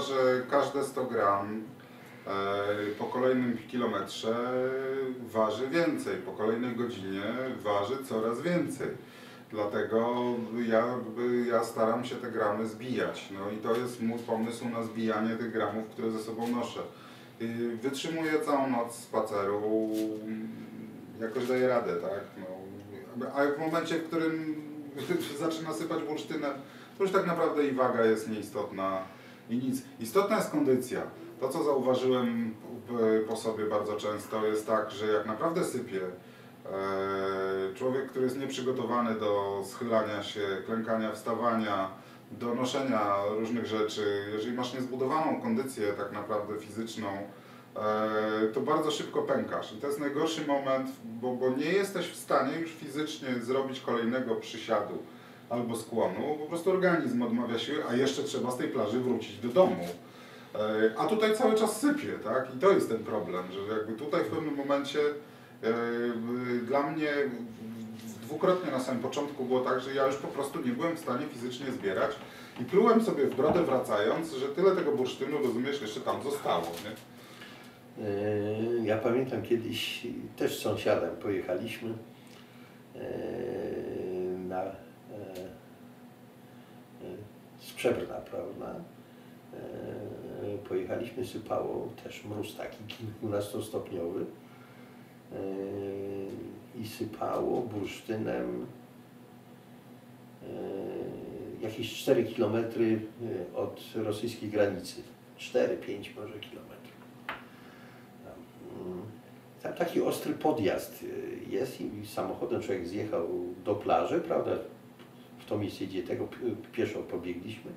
że każde 100 gram e, po kolejnym kilometrze waży więcej, po kolejnej godzinie waży coraz więcej. Dlatego ja, ja staram się te gramy zbijać. No i to jest mój pomysł na zbijanie tych gramów, które ze sobą noszę. Wytrzymuję całą noc spaceru, jakoś daję radę, tak? No, a w momencie, w którym zaczyna sypać bursztynem, to już tak naprawdę i waga jest nieistotna i nic. Istotna jest kondycja. To, co zauważyłem po sobie bardzo często, jest tak, że jak naprawdę sypie, e, człowiek, który jest nieprzygotowany do schylania się, klękania, wstawania, do noszenia różnych rzeczy, jeżeli masz niezbudowaną kondycję tak naprawdę fizyczną, e, to bardzo szybko pękasz. I to jest najgorszy moment, bo, bo nie jesteś w stanie już fizycznie zrobić kolejnego przysiadu albo skłonu, po prostu organizm odmawia siły, a jeszcze trzeba z tej plaży wrócić do domu. E, A tutaj cały czas sypie, tak? I to jest ten problem, że jakby tutaj w pewnym momencie e, dla mnie dwukrotnie na samym początku było tak, że ja już po prostu nie byłem w stanie fizycznie zbierać i plułem sobie w brodę wracając, że tyle tego bursztynu, rozumiesz, jeszcze tam zostało, nie? E, Ja pamiętam kiedyś też z sąsiadem pojechaliśmy na Przebrna, prawda? E, Pojechaliśmy, sypało też mróz taki kilkunastostopniowy e, i sypało bursztynem e, jakieś 4 km od rosyjskiej granicy. 4-5 może kilometrów. Mm, Tam taki ostry podjazd jest i samochodem człowiek zjechał do plaży, prawda? W to miejsce, gdzie tego pi- pieszo pobiegliśmy.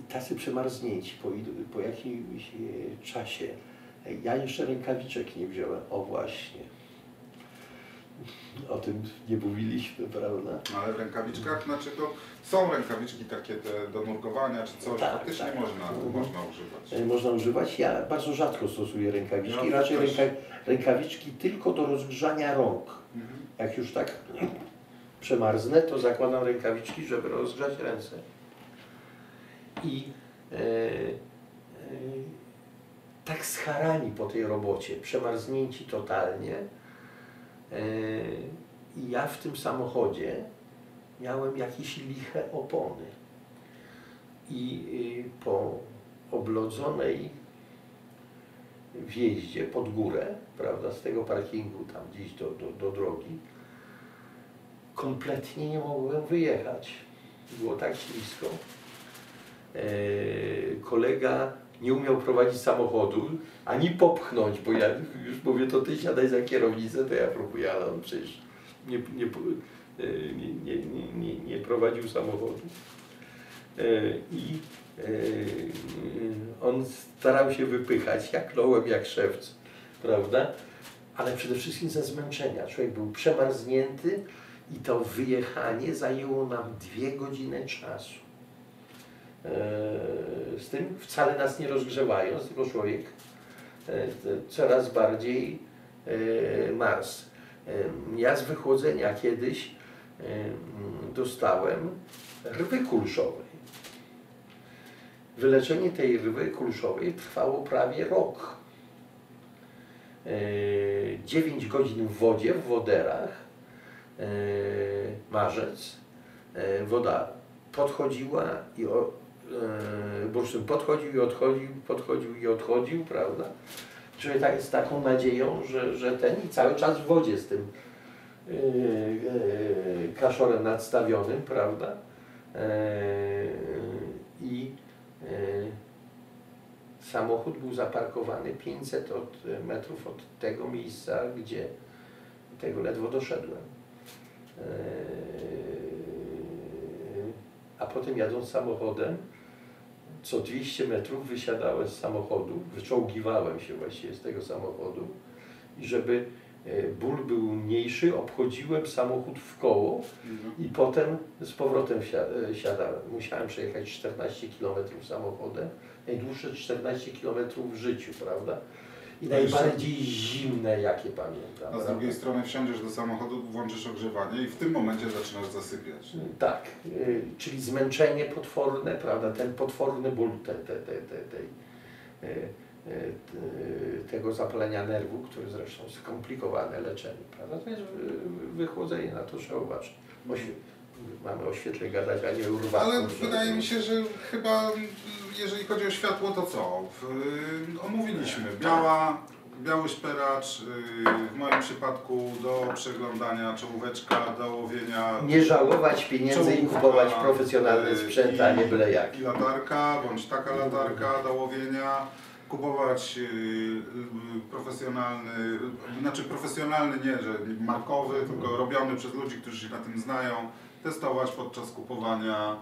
I tacy przemarznięci po, po jakimś e, czasie. Ja jeszcze rękawiczek nie wziąłem. O właśnie. O tym nie mówiliśmy, prawda? Ale w rękawiczkach, znaczy to są rękawiczki takie te do nurkowania czy coś, Tak, faktycznie tak. można, Mhm. można używać. E, można używać. Ja bardzo rzadko stosuję rękawiczki, Ja raczej ręka, rękawiczki tylko do rozgrzania rąk. Mhm. Jak już tak przemarznę, to zakładam rękawiczki, żeby rozgrzać ręce. I e, e, tak scharani po tej robocie, przemarznięci totalnie. E, I ja w tym samochodzie miałem jakieś liche opony. I y, po oblodzonej wjeździe pod górę, prawda, z tego parkingu tam gdzieś do, do, do drogi, kompletnie nie mogłem wyjechać. Było tak ślisko. E, kolega nie umiał prowadzić samochodu, ani popchnąć, bo ja już mówię, to ty siadaj za kierownicę, to ja próbuję, ale on przecież nie, nie, e, nie, nie, nie, prowadził samochodu. E, I on starał się wypychać, jak lołem, jak szewc, prawda? Ale przede wszystkim ze zmęczenia. Człowiek był przemarznięty i to wyjechanie zajęło nam dwie godziny czasu. E, Z tym wcale nas nie rozgrzewając, tylko człowiek e, coraz bardziej e, marzł. E, Ja z wychłodzenia kiedyś dostałem rwy kulszowej. Wyleczenie tej rwy kulszowej trwało prawie rok. 9 godzin w wodzie, w woderach, marzec, e, woda podchodziła i o, e, bursztyn podchodził i odchodził, podchodził i odchodził, prawda? Czyli tak z taką nadzieją, że, że ten i cały czas w wodzie z tym e, e, kaszorem nadstawionym, prawda? E, I e, samochód był zaparkowany 500 od, metrów od tego miejsca, gdzie tego ledwo doszedłem. A potem jadąc samochodem, co 200 metrów wysiadałem z samochodu, wyczołgiwałem się właściwie z tego samochodu i żeby e, ból był mniejszy, obchodziłem samochód w koło i potem z powrotem e, siadałem. Musiałem przejechać 14 km samochodem, najdłuższe 14 km w życiu, prawda? I najbardziej zimne, jakie pamiętam. A z prawda? drugiej strony wsiądziesz do samochodu, włączysz ogrzewanie i w tym momencie zaczynasz zasypiać. Tak, y, czyli zmęczenie potworne, prawda, ten potworny ból te, te, te, te, tej, y, y, tego zapalenia nerwu, który zresztą skomplikowane leczenie, prawda, to jest wy- wychłodzenie na to trzeba uważać. Mamy o świetle gadać, a nie urwać. Ale wydaje mi się, że chyba jeżeli chodzi o światło, to co? Y, omówiliśmy. Biała, biały szperacz, y, w moim przypadku do przeglądania czołóweczka, do łowienia. Nie żałować pieniędzy i kupować profesjonalny sprzęt, a nie byle jak. I latarka, bądź taka latarka do łowienia. Kupować y, profesjonalny, znaczy profesjonalny nie, że markowy, tylko robiony przez ludzi, którzy się na tym znają. Testować podczas kupowania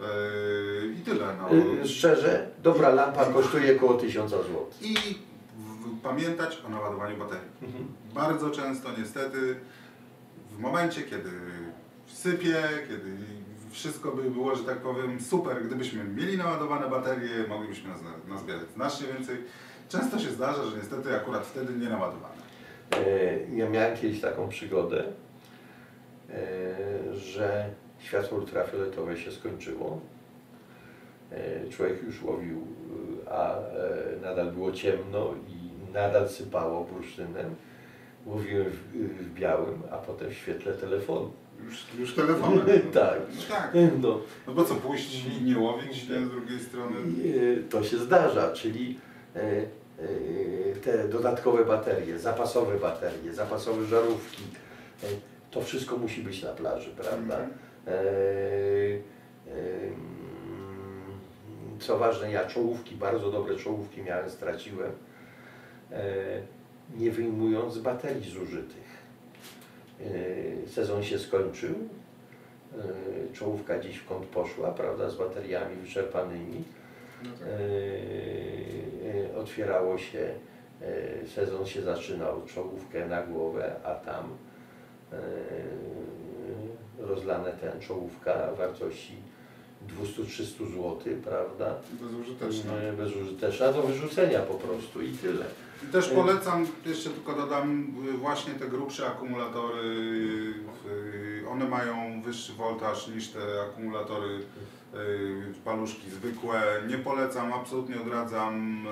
y, i tyle. No. Y, Szczerze, dobra lampa kosztuje około 1000 zł. I w, pamiętać o naładowaniu baterii. Mhm. Bardzo często niestety w momencie, kiedy sypie, kiedy wszystko by było, że tak powiem, super, gdybyśmy mieli naładowane baterie, moglibyśmy nas, nazbierać znacznie więcej. Często się zdarza, że niestety akurat wtedy nie naładowane. E, Ja miałem kiedyś taką przygodę, że światło ultrafioletowe się skończyło. E, Człowiek już łowił, a e, nadal było ciemno i nadal sypało bursztynem. Łowiłem w, w białym, a potem w świetle telefonu. Już, już telefonem. Tak. No tak. No, No bo co, pójść i nie łowić, nie? Z drugiej strony. E, to się zdarza, czyli e, e, te dodatkowe baterie, zapasowe baterie, zapasowe żarówki, e, to wszystko musi być na plaży, prawda? Mhm. E, Co ważne, ja czołówki, bardzo dobre czołówki miałem, straciłem, e, nie wyjmując baterii zużytych. E, Sezon się skończył, czołówka gdzieś w kąt poszła, prawda, z bateriami wyczerpanymi. No tak. Otwierało się, sezon się zaczynał, czołówkę na głowę, a tam rozlane ten czołówka wartości 200-300 zł, prawda? Bezużyteczne. E, Bezużyteczna do wyrzucenia po prostu i tyle. I Też polecam, jeszcze tylko dodam, właśnie te grubsze akumulatory, one mają wyższy voltaż niż te akumulatory paluszki zwykłe. Nie polecam, absolutnie odradzam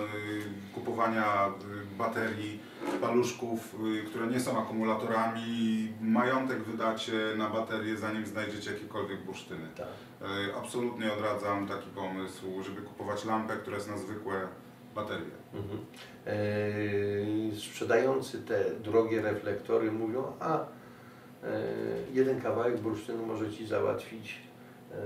kupowania baterii, paluszków, y, które nie są akumulatorami. Majątek wydacie na baterię, zanim znajdziecie jakiekolwiek bursztyny. Tak. Y, Absolutnie odradzam taki pomysł, żeby kupować lampę, która jest na zwykłe baterie. Mhm. E, Sprzedający te drogie reflektory mówią, a e, jeden kawałek bursztynu może Ci załatwić e,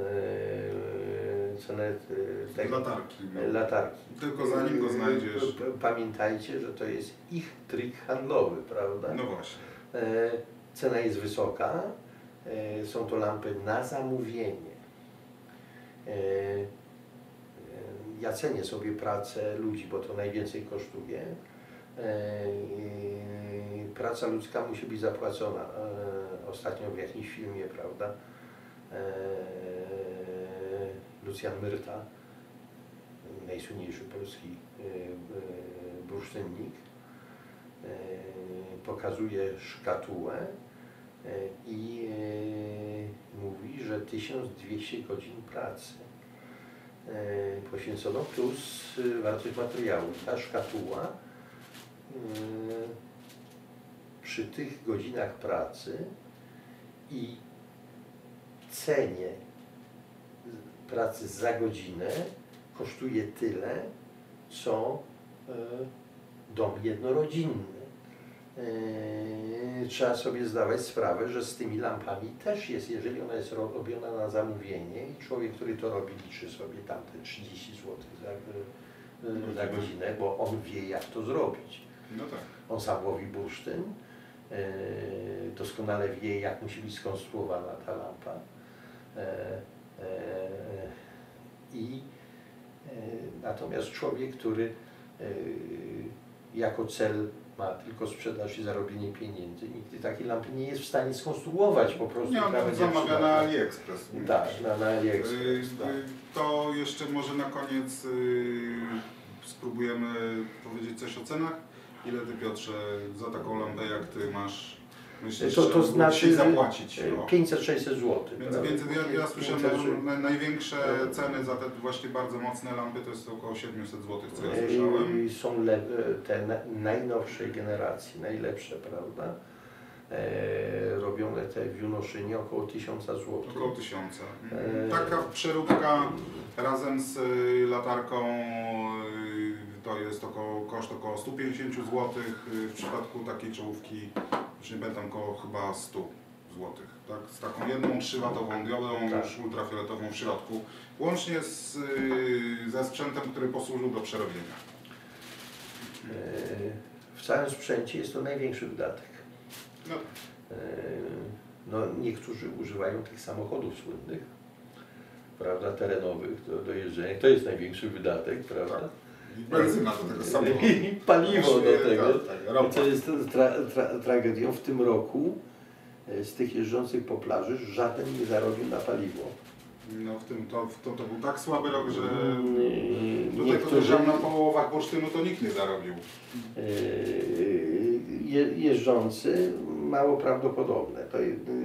cenę e, tego, Latarki. no. latarki. Tylko zanim go znajdziesz. P- Pamiętajcie, że to jest ich trik handlowy, prawda? No właśnie. E, Cena jest wysoka, e, są to lampy na zamówienie. E, Ja cenię sobie pracę ludzi, bo to najwięcej kosztuje. Praca ludzka musi być zapłacona. Ostatnio w jakimś filmie, prawda? Lucjan Myrta, najsłynniejszy polski e, e, bursztynnik, e, pokazuje szkatułę i mówi, że 1200 godzin pracy poświęcono plus wartość materiału. Ta szkatuła przy tych godzinach pracy i cenie pracy za godzinę kosztuje tyle, co e, dom jednorodzinny. E, Trzeba sobie zdawać sprawę, że z tymi lampami też jest, jeżeli ona jest ro- robiona na zamówienie i człowiek, który to robi, liczy sobie tamte 30 zł za, e, za godzinę, bo on wie, jak to zrobić. No tak. On sam łowi bursztyn, doskonale wie, jak musi być skonstruowana ta lampa. E, I e, natomiast człowiek, który e, jako cel ma tylko sprzedaż i zarobienie pieniędzy, nigdy takiej lampy nie jest w stanie skonstruować po prostu. Nie, on zamawia na. AliExpress. Tak, na, na Y, AliExpress. tak. y, To jeszcze może na koniec y, spróbujemy powiedzieć coś o cenach. Ile ty Piotrze za taką lampę jak ty masz, myślisz, To- to znaczy, zapłacić? O. 500-600 zł. Więc, więc ja, ja słyszałem, 500 że naj- największe ceny za te właśnie bardzo mocne lampy to jest około 700 zł, co ja Yy, słyszałem. Są le- te na- najnowszej generacji, najlepsze, prawda? E, robione te w Junoszynie około 1000 zł. Około 1000. Eee. Taka przeróbka razem z y, latarką to jest około, koszt około 150 zł. W przypadku takiej czołówki, już nie pamiętam, około chyba 100 zł. Tak? Z taką jedną 3-watową diodą, Tak. już ultrafioletową w środku. Łącznie z, y, ze sprzętem, który posłużył do przerobienia. E, W całym sprzęcie jest to największy wydatek. No, E, No, niektórzy używają tych samochodów słynnych, prawda, terenowych do, do jeżdżenia. To jest największy wydatek, prawda? Tak. I benzyna do tego samochodu. I paliwo do tego. Tak, tak. Co jest tra, tra, tragedią w tym roku e, z tych jeżdżących po plaży żaden nie zarobił na paliwo. No w tym to, to, to był tak słaby rok, że do tego Niektórzy na połowach bursztynu to nikt nie zarobił. e, je, jeżdżący mało prawdopodobne. To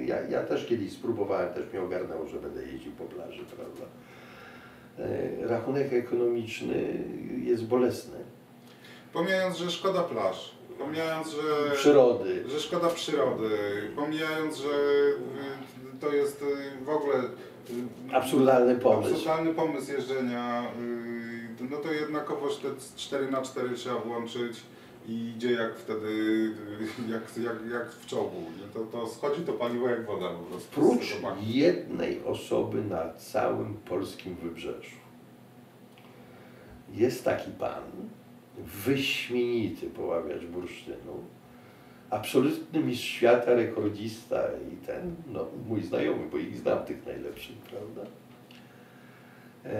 ja, ja też kiedyś spróbowałem, też mnie ogarnęło, że będę jeździł po plaży, prawda. E, Rachunek ekonomiczny jest bolesny. Pomijając, że szkoda plaż, pomijając, że, Przyrody. że szkoda przyrody, pomijając, że y, to jest y, w ogóle y, Absurdalny pomysł. absurdalny pomysł jeżdżenia, no to jednakowoż te 4 na 4 trzeba włączyć i idzie jak wtedy, jak, jak, jak w czołgu. To, to schodzi to paliwo jak woda po prostu. Prócz jednej osoby na całym polskim wybrzeżu jest taki pan, wyśmienity poławiacz bursztynu, absolutny mistrz świata, rekordzista i ten, no mój znajomy, bo ich znam tych najlepszych, prawda? E,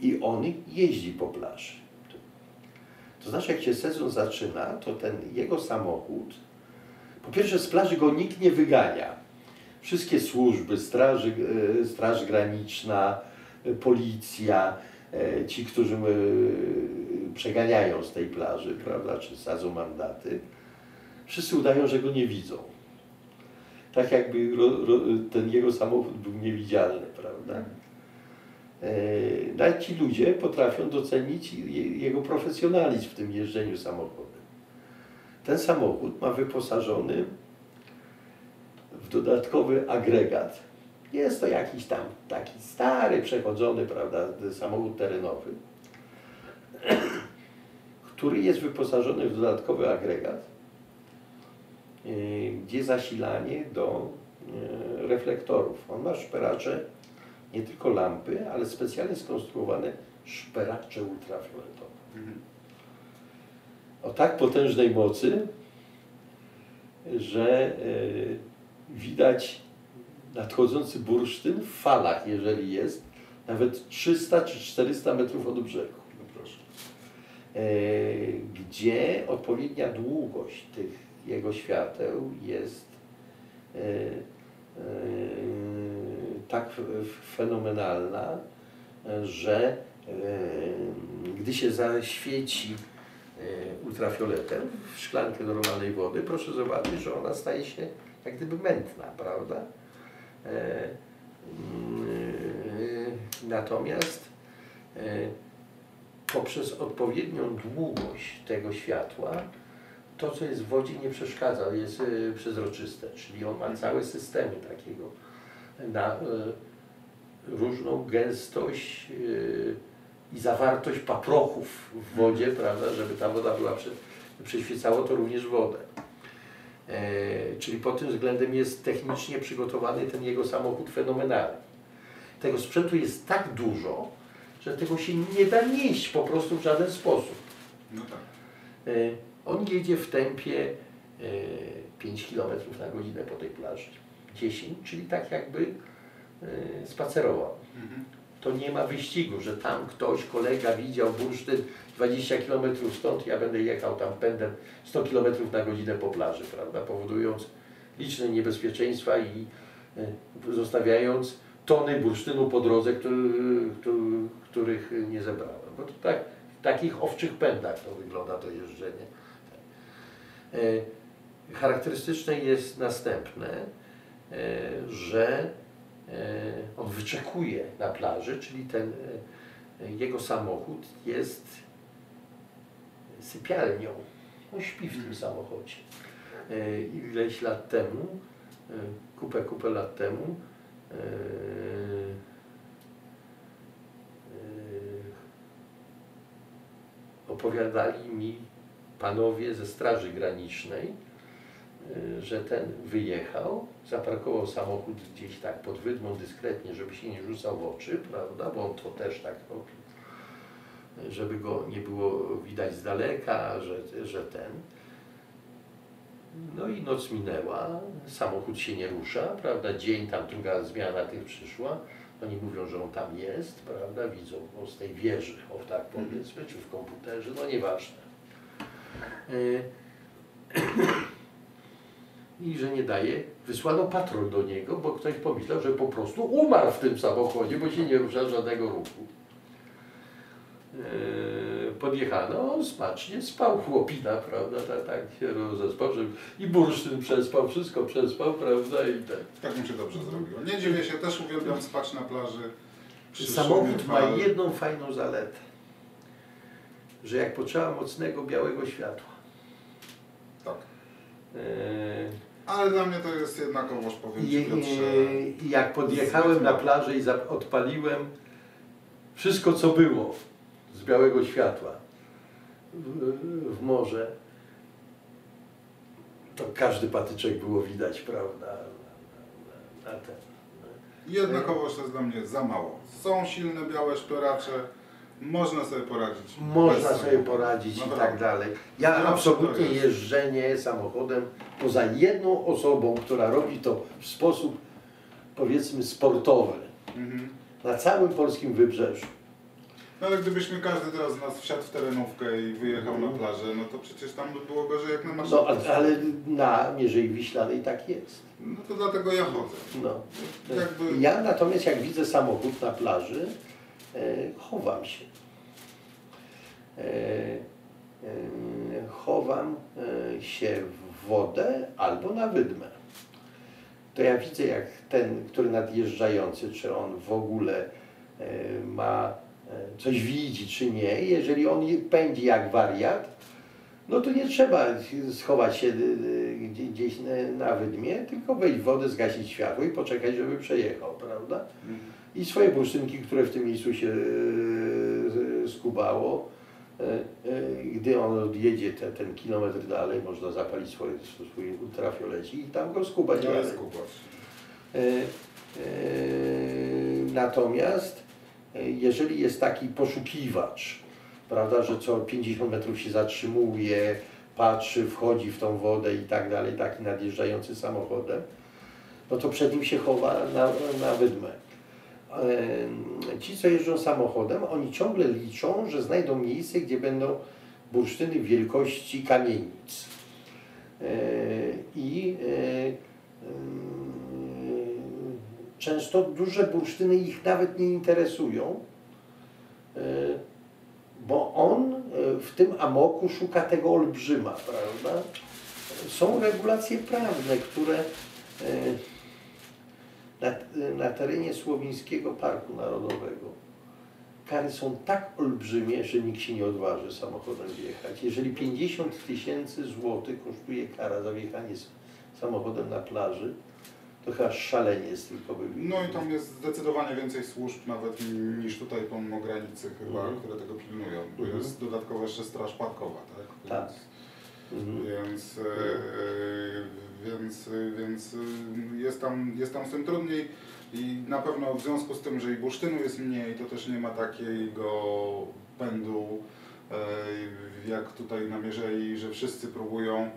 I on jeździ po plaży. To znaczy, jak się sezon zaczyna, to ten jego samochód, po pierwsze z plaży go nikt nie wygania. Wszystkie służby, straży, e, Straż Graniczna, e, policja, e, ci, którzy przeganiają z tej plaży, prawda, czy sadzą mandaty, wszyscy udają, że go nie widzą. Tak jakby ten jego samochód był niewidzialny, prawda? E, Nawet ci ludzie potrafią docenić je- jego profesjonalizm w tym jeżdżeniu samochodem. Ten samochód ma wyposażony w dodatkowy agregat. Jest to jakiś tam taki stary, przechodzony, prawda, samochód terenowy, który jest wyposażony w dodatkowy agregat, yy, gdzie zasilanie do yy, reflektorów. On ma szperacze, nie tylko lampy, ale specjalnie skonstruowane szperacze ultrafioletowe Mhm. o tak potężnej mocy, że e, widać nadchodzący bursztyn w falach, jeżeli jest, nawet 300 czy 400 metrów od brzegu, No e, gdzie odpowiednia długość tych jego świateł jest e, tak fenomenalna, e, że e, gdy się zaświeci e, ultrafioletem w szklankę normalnej wody, proszę zobaczyć, że ona staje się jak gdyby mętna, prawda? Mm, Natomiast poprzez odpowiednią długość tego światła to, co jest w wodzie nie przeszkadza, jest przezroczyste, czyli on ma całe systemy takiego na e, różną gęstość e, i zawartość paprochów w wodzie, prawda, żeby ta woda była, prze, przeświecało to również wodę. E, czyli pod tym względem jest technicznie przygotowany ten jego samochód fenomenalnie. Tego sprzętu jest tak dużo, że tego się nie da nieść po prostu w żaden sposób. No tak. On jedzie w tempie e, 5 km na godzinę po tej plaży. 10, czyli tak jakby e, spacerował. Mhm. To nie ma wyścigu, że tam ktoś, kolega widział bursztyn 20 km stąd, ja będę jechał tam pędem 100 km na godzinę po plaży, prawda, powodując liczne niebezpieczeństwa i e, zostawiając tony bursztynu po drodze, który, który, których nie zebrałem. Bo to tak takich owczych pędach to wygląda to jeżdżenie. E, Charakterystyczne jest następne, że e, on wyczekuje na plaży, czyli ten e, jego samochód jest sypialnią. On śpi w tym samochodzie. E, Ileś lat temu, e, kupę, kupę lat temu, e, e, opowiadali mi panowie ze Straży Granicznej, e, że ten wyjechał, zaparkował samochód gdzieś tak pod wydmą dyskretnie, żeby się nie rzucał w oczy, prawda, bo on to też tak robił, żeby go nie było widać z daleka, że, że ten. No i noc minęła, samochód się nie rusza, prawda, dzień tam druga zmiana tych przyszła, oni mówią, że on tam jest, prawda, widzą go z tej wieży, o tak powiedzmy, czy w komputerze, no nieważne. Y, I że nie daje, wysłano patrol do niego, bo ktoś pomyślał, że po prostu umarł w tym samochodzie, bo się nie rusza żadnego ruchu. Yy, podjechano, on smacznie spał chłopina, prawda, tak, tak się rozespał, że i bursztyn przespał, wszystko przespał, prawda, i tak. Tak mi się dobrze zrobiło. Nie dziwię się, też uwielbiam spać na plaży. Samochód ma jedną fajną zaletę, że jak potrzeba mocnego białego światła, Ale dla mnie to jest jednakowoż, powiem Ci Piotrze, jak podjechałem na plażę i odpaliłem wszystko co było z białego światła w, w morze, to każdy patyczek było widać, prawda, na, na, na ten. jednakowoż to jest dla mnie za mało. Są silne białe szperacze, można sobie poradzić. Można bez sobie poradzić i Naprawdę. tak dalej. Ja Zawsze absolutnie jeżdżenie samochodem poza jedną osobą, która robi to w sposób powiedzmy sportowy Mhm. na całym polskim wybrzeżu. No ale gdybyśmy każdy teraz z nas wsiadł w terenówkę i wyjechał na plażę, no to przecież tam by było gorzej jak na. No, a- ale na Mierzei Wiślanej tak jest. No to dlatego ja chodzę. No. Jakby- Ja natomiast jak widzę samochód na plaży, chowam się. E, e, chowam e, się w wodę albo na wydmę. To ja widzę jak ten, który nadjeżdżający, czy on w ogóle e, ma e, coś widzi, czy nie. Jeżeli on pędzi jak wariat, no to nie trzeba schować się gdzie- gdzieś na- wydmie, tylko wejść w wodę, zgasić światło i poczekać, żeby przejechał, prawda? I swoje bursztynki, które w tym miejscu się y, skubało, y, y, gdy on odjedzie ten, ten kilometr dalej, można zapalić swoje, swój ultrafiolecik i tam go skubać. E, e, Natomiast e, jeżeli jest taki poszukiwacz, prawda, że co 50 metrów się zatrzymuje, patrzy, wchodzi w tą wodę i tak dalej, taki nadjeżdżający samochodem, no to przed nim się chowa na, na wydmę. E, Ci, co jeżdżą samochodem, oni ciągle liczą, że znajdą miejsce, gdzie będą bursztyny wielkości kamienic. E, I e, Często duże bursztyny ich nawet nie interesują, bo on w tym amoku szuka tego olbrzyma, prawda? Są regulacje prawne, które na, terenie Słowińskiego Parku Narodowego kary są tak olbrzymie, że nikt się nie odważy samochodem wjechać. Jeżeli 50 tysięcy złotych kosztuje kara za wjechanie samochodem na plaży, to chyba szaleniec tylko by No i tam jest zdecydowanie więcej służb nawet niż tutaj pomimo granicy chyba, Mhm. które tego pilnują. Bo Mhm. jest dodatkowo jeszcze straż parkowa, tak? Tak. Mhm. Więc, e, więc, e, więc e, jest, tam, jest tam z tym trudniej i na pewno w związku z tym, że i bursztynu jest mniej, to też nie ma takiego pędu jak tutaj na Mierzei, że wszyscy próbują.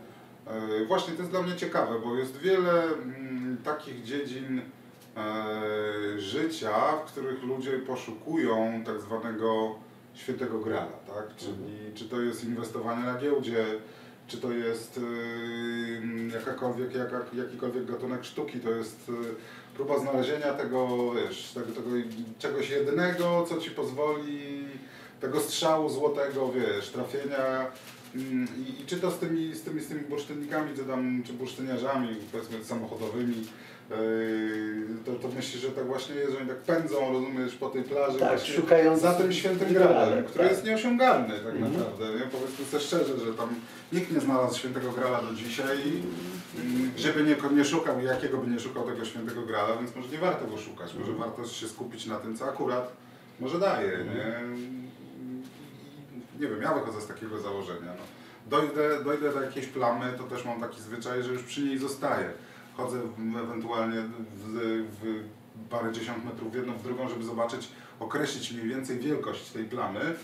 Właśnie to jest dla mnie ciekawe, bo jest wiele mm, takich dziedzin życia, w których ludzie poszukują tak zwanego świętego grala, tak? Czyli czy to jest inwestowanie na giełdzie, czy to jest yy, jakakolwiek, jaka, jakikolwiek gatunek sztuki, to jest yy, próba znalezienia tego, wiesz, tego, tego czegoś jednego, co ci pozwoli tego strzału złotego, wiesz, trafienia. Mm, i, i czy to z tymi, z tymi, z tymi bursztynnikami, czy tam, czy bursztyniarzami, powiedzmy samochodowymi, to, to myślę, że tak właśnie jest, że oni tak pędzą, rozumiesz, po tej plaży Tak, szukając za tym świętym gralem, gralem, który tak. jest nieosiągalny tak Mhm. naprawdę, nie? Powiedzmy sobie szczerze, że tam nikt nie znalazł świętego grala do dzisiaj, mm, żeby nie, nie szukał, jakiego by nie szukał tego świętego grala, więc może nie warto go szukać, może Mhm. warto się skupić na tym, co akurat może daje, nie? Nie wiem, ja wychodzę z takiego założenia. No. Dojdę, dojdę do jakiejś plamy, to też mam taki zwyczaj, że już przy niej zostaję. Chodzę w, ewentualnie w, w parę dziesiąt metrów w jedną, w drugą, żeby zobaczyć, określić mniej więcej wielkość tej plamy.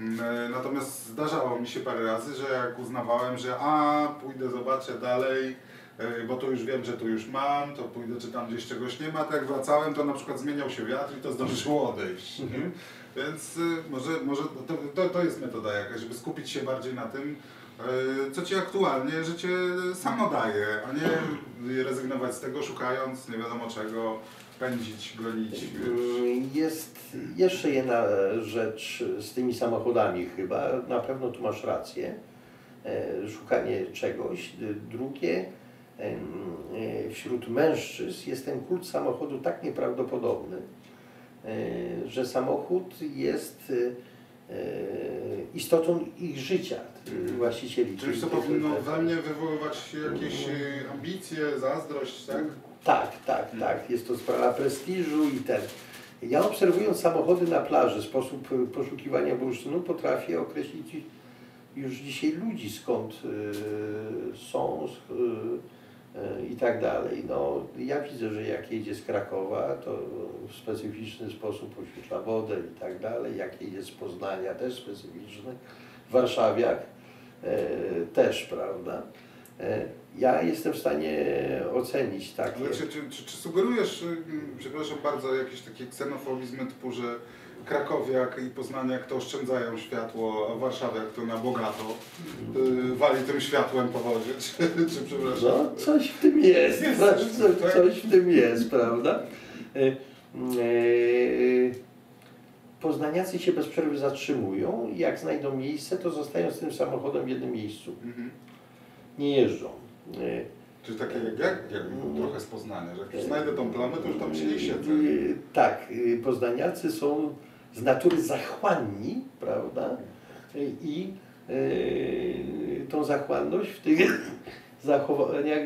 Mm, e, Natomiast zdarzało mi się parę razy, że jak uznawałem, że a, pójdę, zobaczę dalej, e, bo tu już wiem, że tu już mam, to pójdę, czy tam gdzieś czegoś nie ma, to jak wracałem, to na przykład zmieniał się wiatr i to zdążyło odejść. Mhm. Więc y, może, może to, to, to jest metoda jakaś, żeby skupić się bardziej na tym, co ci aktualnie życie samo daje, a nie rezygnować z tego, szukając nie wiadomo czego, pędzić, gonić. Mm, Jest jeszcze jedna rzecz z tymi samochodami chyba, na pewno tu masz rację. E, Szukanie czegoś. Drugie, e, wśród mężczyzn jest ten kult samochodu tak nieprawdopodobny, e, że samochód jest e, e, istotą ich życia, e, właścicieli. Czyli to powinno we mnie wywoływać jakieś y, ambicje, zazdrość, tak? Tak, tak, tak. Jest to sprawa prestiżu i ten. Ja obserwując samochody na plaży, sposób y, poszukiwania bursztynu, potrafię określić już dzisiaj ludzi, skąd y, są y, y, i tak dalej. No, ja widzę, że jak jedzie z Krakowa, to w specyficzny sposób oświetla wodę i tak dalej. Jak jedzie z Poznania, też specyficzny. Warszawiak e, też, prawda? E, Ja jestem w stanie ocenić takie. Ale czy, czy, czy, czy sugerujesz, y, przepraszam bardzo, jakieś takie ksenofobizmy typu, że Krakowiak i Poznaniak to oszczędzają światło, a Warszawiak to na bogato y, wali tym światłem po wodzie, czy, czy przepraszam? No, coś w tym jest, Jest coś, coś, coś, tak? coś w tym jest, prawda? E, e, Poznaniacy się bez przerwy zatrzymują i jak znajdą miejsce, to zostają z tym samochodem w jednym miejscu. Mhm. Nie jeżdżą. E, Czy takie jak, jak, jak trochę z Poznania, że jak już znajdę tą plamę, to już tam się nie siedzę. Tak, Poznaniacy są z natury zachłanni, prawda? E, I e, tą zachłanność w tych zachowaniach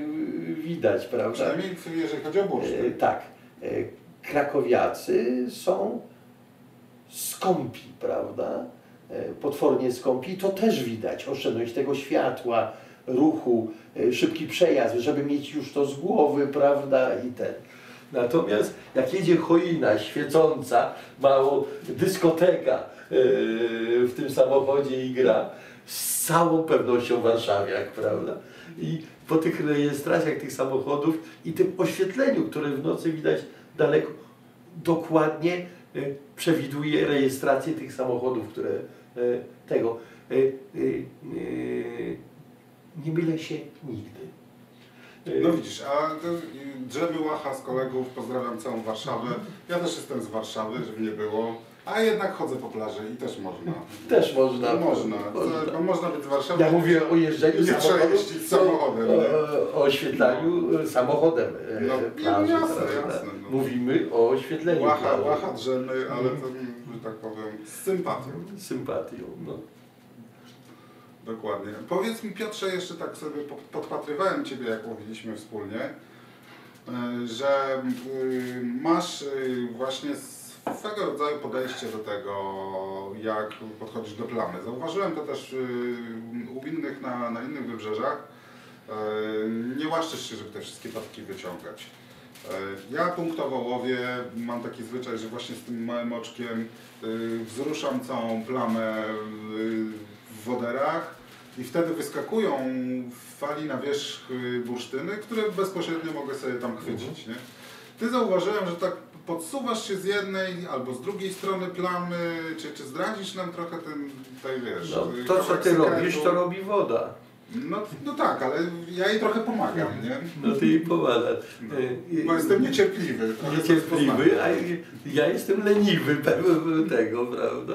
widać, prawda? Przynajmniej jeżeli chodzi o E, bursztyn. Tak. E, Krakowiacy są skąpi, prawda? E, Potwornie skąpi. I to też widać. Oszczędność tego światła, ruchu, e, szybki przejazd, żeby mieć już to z głowy, prawda? I ten. Natomiast jak jedzie choina świecąca, mało dyskoteka e, w tym samochodzie i gra, z całą pewnością warszawiak, prawda? I po tych rejestracjach tych samochodów i tym oświetleniu, które w nocy widać daleko, dokładnie e, przewiduje rejestrację tych samochodów, które e, tego. Nie mylę się nigdy. E, No widzisz, a to y, drzemy łacha z kolegów, pozdrawiam całą Warszawę. Ja też jestem z Warszawy, żeby nie było. A jednak chodzę po plaży i też można. Też można. Można. można. To, można być z Warszawy. Ja mówię o jeżdżeniu Nie trzeba samochodem, jeździć samochodem, o, o, oświetlaniu e, samochodem e, No, plaży, jasne, jasne, no. Mówimy o oświetleniu Łacha, plaży. łacha drzemy, ale to, że tak powiem, z sympatią. Sympatią. No. Dokładnie. Powiedz mi Piotrze, jeszcze tak sobie po- podpatrywałem Ciebie, jak mówiliśmy wspólnie, y, że y, masz y, właśnie swego rodzaju podejście do tego, jak podchodzisz do plamy. Zauważyłem to też y, u innych na, na innych wybrzeżach. Y, Nie łaszczysz się, żeby te wszystkie tatki wyciągać. Y, Ja punktowo łowię, mam taki zwyczaj, że właśnie z tym małym oczkiem wzruszam całą plamę w woderach i wtedy wyskakują w fali na wierzch y, bursztyny, które bezpośrednio mogę sobie tam chwycić. Nie? Ty zauważyłem, że tak podsuwasz się z jednej albo z drugiej strony plamy, czy, czy zdradzisz nam trochę ten, tej wiesz... No, y, to, co ty sekretu? robisz, to robi woda. No, no tak, ale ja jej trochę pomagam, nie? No ty jej pomaga. No, E, Bo jestem niecierpliwy. niecierpliwy, a ja jestem leniwy tego, prawda?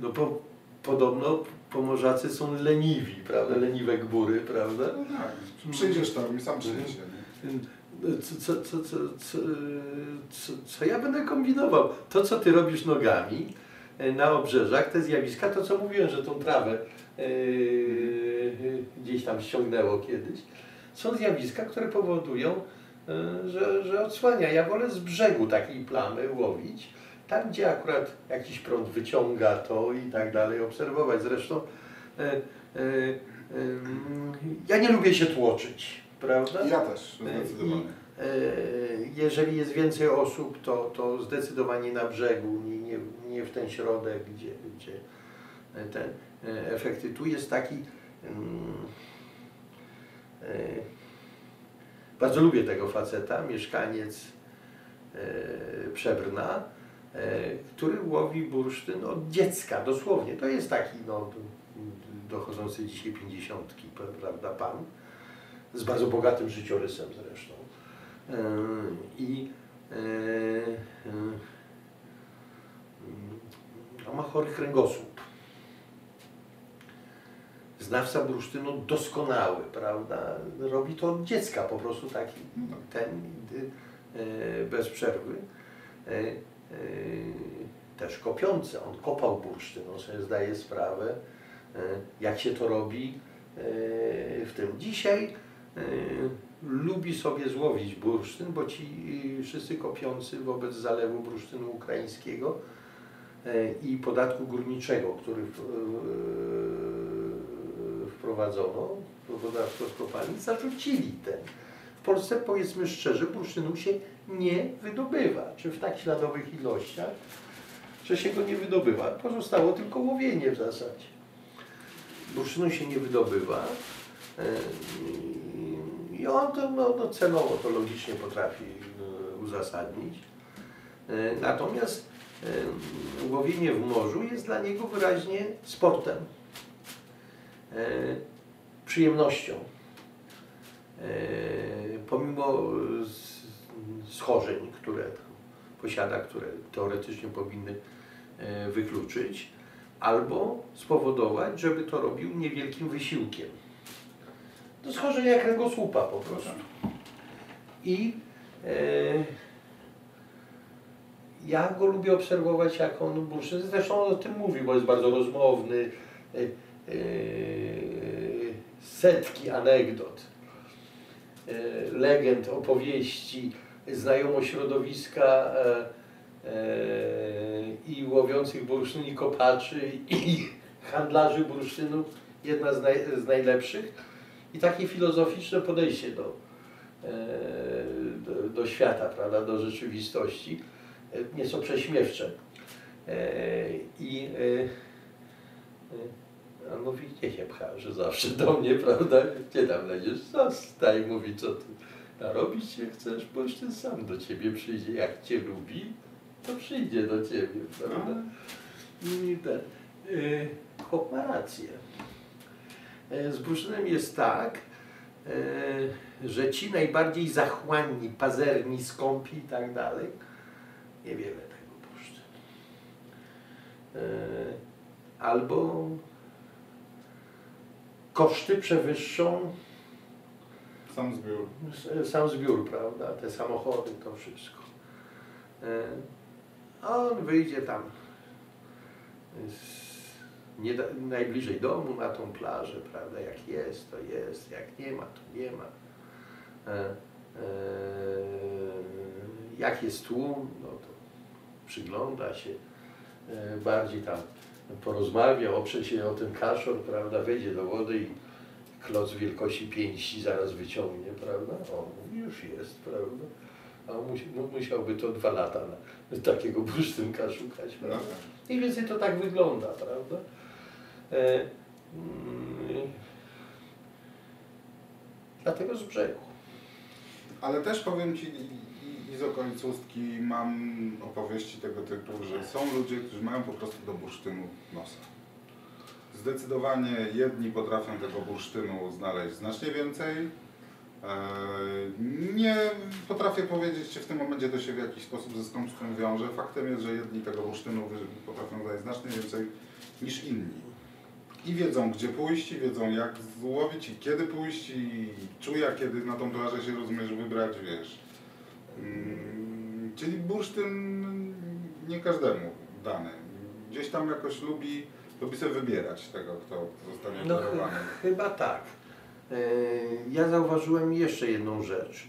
No po, podobno pomorzacy są leniwi, prawda? Leniwe gbury, prawda? No tak, przyjdziesz tam i sam przyniesie. nie? Co, co, co, co, co, ja będę kombinował? To, co ty robisz nogami e, na obrzeżach, te zjawiska, to co mówiłem, że tą trawę e, gdzieś tam ściągnęło kiedyś, są zjawiska, które powodują, e, że, że odsłania. Ja wolę z brzegu takiej plamy łowić, tam gdzie akurat jakiś prąd wyciąga to i tak dalej, obserwować. Zresztą e, e, em, ja nie lubię się tłoczyć, prawda? Ja też, E, zdecydowanie. I, e, jeżeli jest więcej osób, to, to zdecydowanie na brzegu, nie, nie, nie w ten środek, gdzie, gdzie te e, efekty. Tu jest taki. mm, e, bardzo lubię tego faceta, mieszkaniec e, Przebrna, e, który łowi bursztyn od dziecka, dosłownie. To jest taki no, dochodzący dzisiaj pięćdziesiątki, prawda, pan z bardzo bogatym życiorysem zresztą. Yy, I yy, on ma chory kręgosłup. Znawca bursztynu doskonały, prawda? Robi to od dziecka po prostu taki ten yy, bez przerwy. Yy, Też kopiący. On kopał bursztyn, on sobie zdaje sprawę, yy, jak się to robi yy, w tym. Dzisiaj lubi sobie złowić bursztyn, bo ci wszyscy kopiący wobec zalewu bursztynu ukraińskiego i podatku górniczego, który wprowadzono, podatku od kopalni, zarzucili ten. W Polsce, powiedzmy szczerze, bursztynu się nie wydobywa, czy w tak śladowych ilościach, że się go nie wydobywa. Pozostało tylko łowienie w zasadzie. Bursztynu się nie wydobywa. yy, I on to no, no, celowo to logicznie potrafi yy, uzasadnić. Yy, Natomiast łowienie w morzu jest dla niego wyraźnie sportem, przyjemnością. Pomimo schorzeń, które posiada, które teoretycznie powinny yy, wykluczyć, albo spowodować, żeby to robił niewielkim wysiłkiem. To schorzenia kręgosłupa po prostu. I e, ja go lubię obserwować, jak on burszy. Zresztą on o tym mówi, bo jest bardzo rozmowny. E, e, setki anegdot, e, legend, opowieści, znajomość środowiska e, e, i łowiących bursztyn, i kopaczy, i handlarzy bursztynu, jedna z, naj, z najlepszych. I takie filozoficzne podejście do, e, do, do świata, prawda, do rzeczywistości, nieco prześmiewcze. I on mówi, gdzie się pchasz zawsze do mnie, prawda? Gdzie tam lecisz? Zostaj, mówi, co ty narobić się chcesz, już ten sam do ciebie przyjdzie. Jak cię lubi, to przyjdzie do ciebie, prawda? I ten, y, chłop ma rację. E, Z bursztynem jest tak, e, że ci najbardziej zachłanni, pazerni, skąpi i tak dalej, niewiele tego bursztynu. E, Albo koszty przewyższą Sam zbiór. sam zbiór, prawda? Te samochody, to wszystko. E, A on wyjdzie tam nie najbliżej domu na tą plażę, prawda? Jak jest, to jest, jak nie ma, to nie ma. E, e, jak jest tłum, no to przygląda się, e, bardziej tam porozmawia, oprze się o ten kaszor, prawda? Wejdzie do wody i kloc wielkości pięści zaraz wyciągnie, prawda? O, mówi, już jest, prawda? A musi, mu- musiałby to dwa lata na takiego bursztynka szukać, No, prawda? Mniej więcej to tak wygląda, prawda? E, mm, dlatego z brzegu. Ale też powiem Ci i- i z okolicówki mam opowieści tego typu, że są ludzie, którzy mają po prostu do bursztynu nosa. Zdecydowanie jedni potrafią tego bursztynu znaleźć znacznie więcej, E, Nie potrafię powiedzieć, czy w tym momencie to się w jakiś sposób ze skąpstwem wiąże. Faktem jest, że jedni tego bursztynu potrafią znaleźć znacznie więcej niż inni. I wiedzą, gdzie pójść, i wiedzą, jak złowić, i kiedy pójść, i czuja, kiedy na tą plażę się rozumiesz wybrać, wiesz. Mm, Czyli bursztyn nie każdemu dany. Gdzieś tam jakoś lubi, lubi sobie wybierać tego, kto zostanie No ch- chyba tak. E, Ja zauważyłem jeszcze jedną rzecz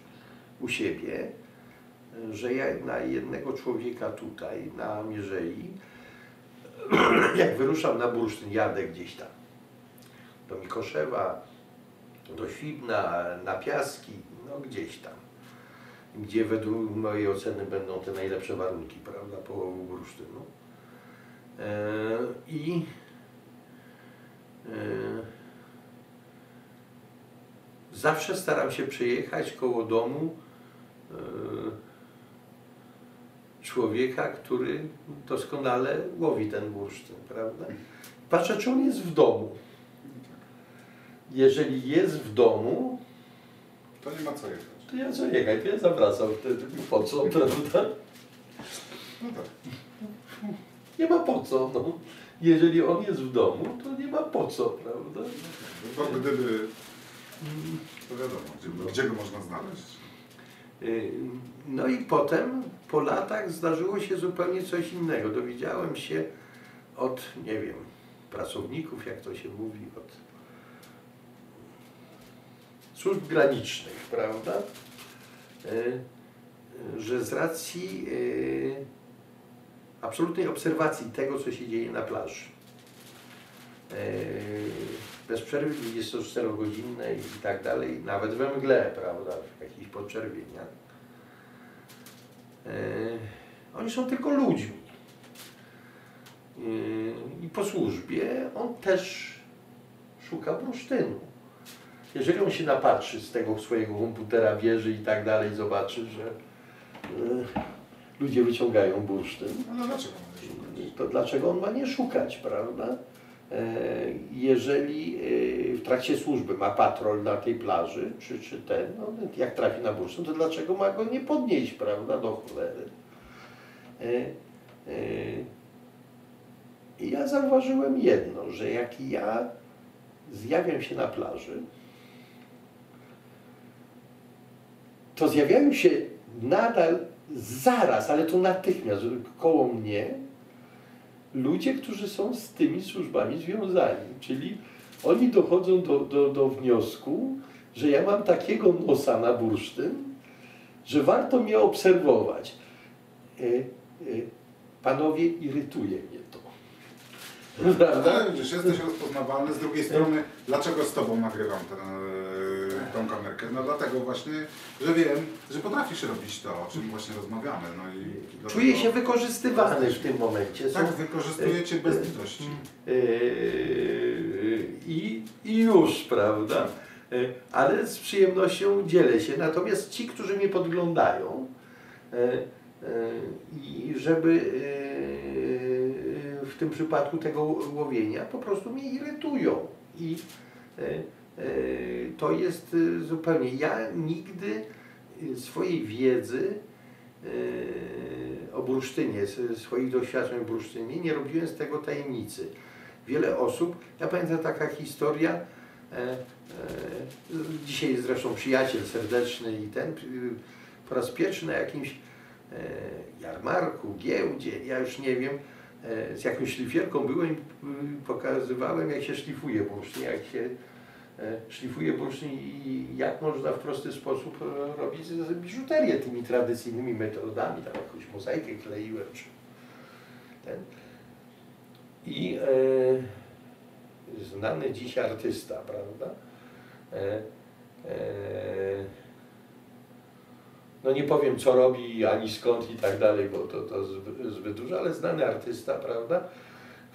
u siebie, że ja na jednego człowieka tutaj, na Mierzei, jak wyruszam na bursztyn, jadę gdzieś tam do Mikoszewa, do Świbna, na Piaski, no gdzieś tam, gdzie według mojej oceny będą te najlepsze warunki, prawda, połowu bursztynu. E, I e, Zawsze staram się przejechać koło domu e, człowieka, który doskonale łowi ten bursztyn, prawda? Patrzę, czy on jest w domu. Jeżeli jest w domu, To nie ma co jechać. to ja co jechać, to ja zawracam wtedy. Po co, prawda? No tak. Nie ma po co, no. Jeżeli on jest w domu, to nie ma po co, prawda? Bo gdyby, to wiadomo, gdzie, gdzie go można znaleźć. Y, No i potem po latach zdarzyło się zupełnie coś innego. Dowiedziałem się od, nie wiem, pracowników, jak to się mówi, od służb granicznych, prawda? Y, Że z racji y, absolutnej obserwacji tego, co się dzieje na plaży, y, bez przerwy 24-godzinnej i tak dalej, nawet we mgle, prawda, w jakichś podczerwieniach. E, Oni są tylko ludźmi. E, I po służbie on też szuka bursztynu. Jeżeli on się napatrzy z tego swojego komputera, wieży i tak dalej, zobaczy, że e, ludzie wyciągają bursztyn, Ale dlaczego to dlaczego on ma nie szukać, prawda? E, Jeżeli e, w trakcie służby ma patrol na tej plaży, czy, czy ten, no, jak trafi na bursztyn, to dlaczego ma go nie podnieść, prawda, do cholery? E, I ja zauważyłem jedno, że jak ja zjawiam się na plaży, to zjawiają się nadal zaraz, ale to natychmiast koło mnie ludzie, którzy są z tymi służbami związani. Czyli oni dochodzą do, do, do wniosku, że ja mam takiego nosa na bursztyn, że warto mnie obserwować. E, e, panowie, irytuje mnie to. Prawda? Widzisz, jesteś rozpoznawalny. Z drugiej strony, dlaczego z Tobą nagrywam ten, e, tą kamerkę? No dlatego właśnie, że wiem, że potrafisz robić to, o czym właśnie rozmawiamy. No i Czuję się wykorzystywany w tym momencie. Są- Tak, wykorzystuję Cię bez litości. Yy, i, i już, prawda? Yy, Ale z przyjemnością dzielę się. Natomiast ci, którzy mnie podglądają, i żeby w tym przypadku tego łowienia po prostu mnie irytują. I to jest yy, zupełnie. Ja nigdy yy, swojej wiedzy yy, o bursztynie, swoich doświadczeń w bursztynie, nie robiłem z tego tajemnicy. Wiele osób, ja pamiętam taka historia, e, e, dzisiaj zresztą przyjaciel serdeczny i ten, y, po raz pierwszy na jakimś e, jarmarku, giełdzie, ja już nie wiem, z jakąś szlifierką byłem i y, pokazywałem jak się szlifuje bursztyn, jak się szlifuje bursztyn i jak można w prosty sposób e, robić biżuterię tymi tradycyjnymi metodami, tam jakąś mozaikę kleiłem, czy ten. I e, znany dziś artysta, prawda? E, e, no nie powiem co robi, ani skąd i tak dalej, bo to, to zbyt, zbyt dużo, ale znany artysta, prawda?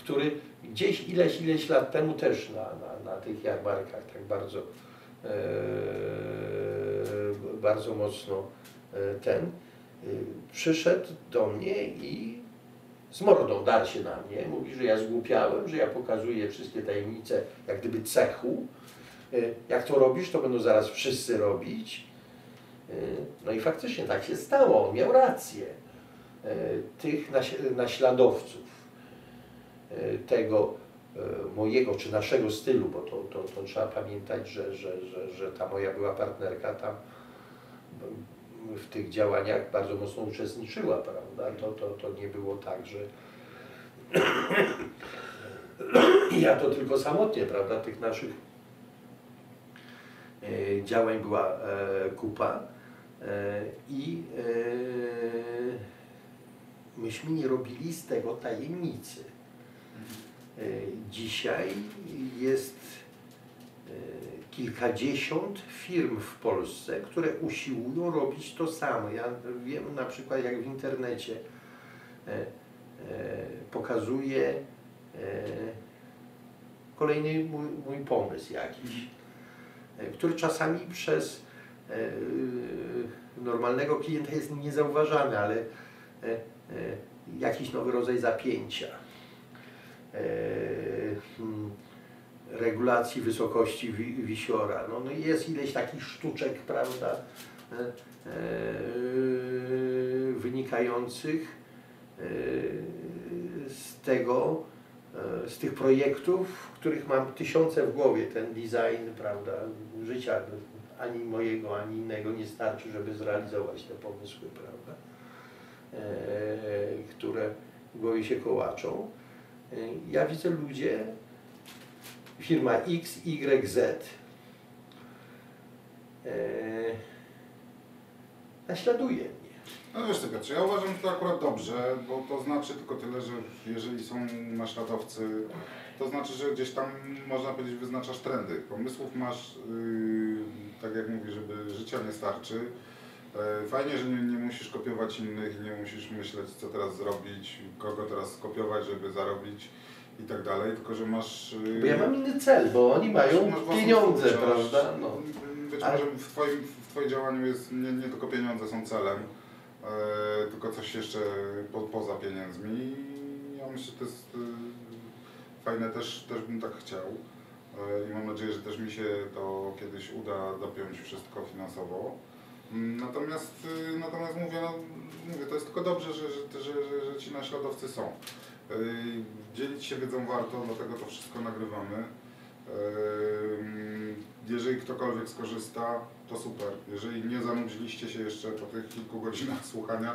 Który gdzieś ileś, ileś lat temu też na, na, na tych jarmarkach tak bardzo, e, bardzo mocno e, ten e, przyszedł do mnie i z mordą dar się na mnie. Mówi, że ja zgłupiałem, że ja pokazuję wszystkie tajemnice jak gdyby cechu y, jak to robisz, to będą zaraz wszyscy robić. Y, No i faktycznie tak się stało, on miał rację. Y, Tych naś- naśladowców tego y, mojego czy naszego stylu, bo to, to, to trzeba pamiętać, że, że, że, że ta moja była partnerka tam w tych działaniach bardzo mocno uczestniczyła, prawda? To, to, to nie było tak, że ja to tylko samotnie, prawda? Tych naszych e, działań była e, kupa e, i e, myśmy nie robili z tego tajemnicy. E, Dzisiaj jest e, kilkadziesiąt firm w Polsce, które usiłują robić to samo. Ja wiem na przykład jak w internecie e, pokazuje kolejny mój, mój pomysł jakiś, który czasami przez normalnego klienta jest niezauważany, ale jakiś nowy rodzaj zapięcia, regulacji wysokości wi, wisiora. No, no jest ileś takich sztuczek, prawda, e, e, wynikających e, z tego, e, z tych projektów, których mam tysiące w głowie, ten design, prawda, życia ani mojego, ani innego nie starczy, żeby zrealizować te pomysły, prawda, e, które w głowie się kołaczą. E, Ja widzę ludzie, firma X, Y, Z, e, naśladuje mnie. No wiesz Piotrze, ja uważam że to akurat dobrze, bo to znaczy tylko tyle, że jeżeli są naśladowcy, to znaczy, że gdzieś tam można powiedzieć wyznaczasz trendy. Pomysłów masz, yy, tak jak mówię, żeby życia nie starczy. Yy, Fajnie, że nie, nie musisz kopiować innych, nie musisz myśleć co teraz zrobić, kogo teraz skopiować, żeby zarobić i tak dalej, tylko że masz... yy, Bo ja mam inny cel, bo oni mają masz pieniądze, prawda? No. Być Ale- może w twoim, w twoim działaniu jest nie, nie tylko pieniądze są celem, e, tylko coś jeszcze po, poza pieniędzmi. I Ja myślę, że to jest e, fajne, też, też bym tak chciał. E, I mam nadzieję, że też mi się to kiedyś uda dopiąć wszystko finansowo. Mm, Natomiast, e, natomiast mówię, no, mówię, to jest tylko dobrze, że, że, że, że, ci naśladowcy są. E, Dzielić się wiedzą warto, dlatego to wszystko nagrywamy. Ehm, Jeżeli ktokolwiek skorzysta, to super. Jeżeli nie zanudziliście się jeszcze po tych kilku godzinach słuchania,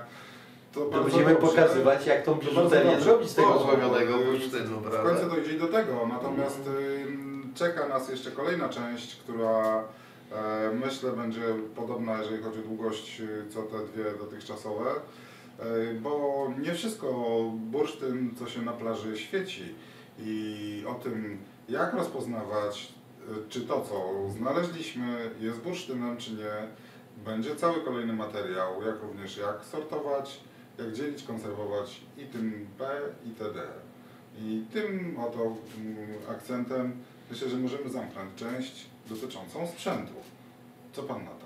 to To będziemy dobrze. pokazywać, jak tą biżuterię zrobić z tego O, złamionego y, bursztynu, W prawda? końcu dojdzie do tego, natomiast ym, czeka nas jeszcze kolejna część, która myślę będzie podobna, jeżeli chodzi o długość, y, co te dwie dotychczasowe, e, bo nie wszystko bursztyn, co się na plaży świeci i o tym, jak rozpoznawać, czy to, co znaleźliśmy, jest bursztynem, czy nie, będzie cały kolejny materiał, jak również jak sortować, jak dzielić, konserwować i tym P i TD. I tym oto mm, akcentem myślę, że możemy zamknąć część dotyczącą sprzętu. Co Pan na to?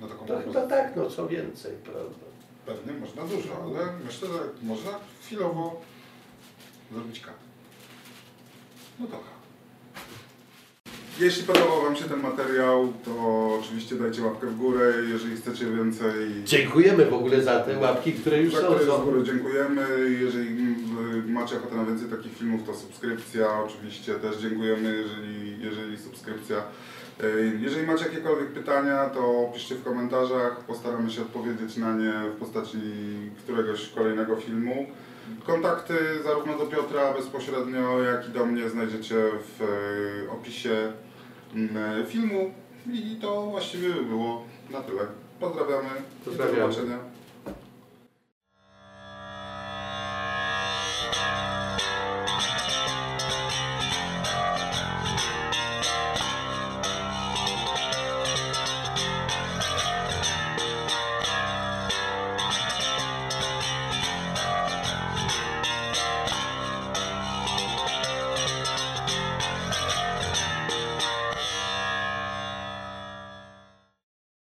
Na taką To chyba propozycję? tak, no co więcej, prawda? Pewnie można dużo, ale myślę, że można chwilowo zrobić kat. No to kat. Jeśli podobał Wam się ten materiał, to oczywiście dajcie łapkę w górę. Jeżeli chcecie więcej Dziękujemy w ogóle za te łapki, które już Za są. które z góry dziękujemy. Jeżeli mm, macie ochotę na więcej takich filmów, to subskrypcja. Oczywiście też dziękujemy, jeżeli, jeżeli subskrypcja. Y, Jeżeli macie jakiekolwiek pytania, to piszcie w komentarzach. Postaramy się odpowiedzieć na nie w postaci któregoś kolejnego filmu. Kontakty zarówno do Piotra bezpośrednio, jak i do mnie znajdziecie w y, opisie mm, filmu. I to właściwie by było na tyle. Pozdrawiamy. I do zobaczenia.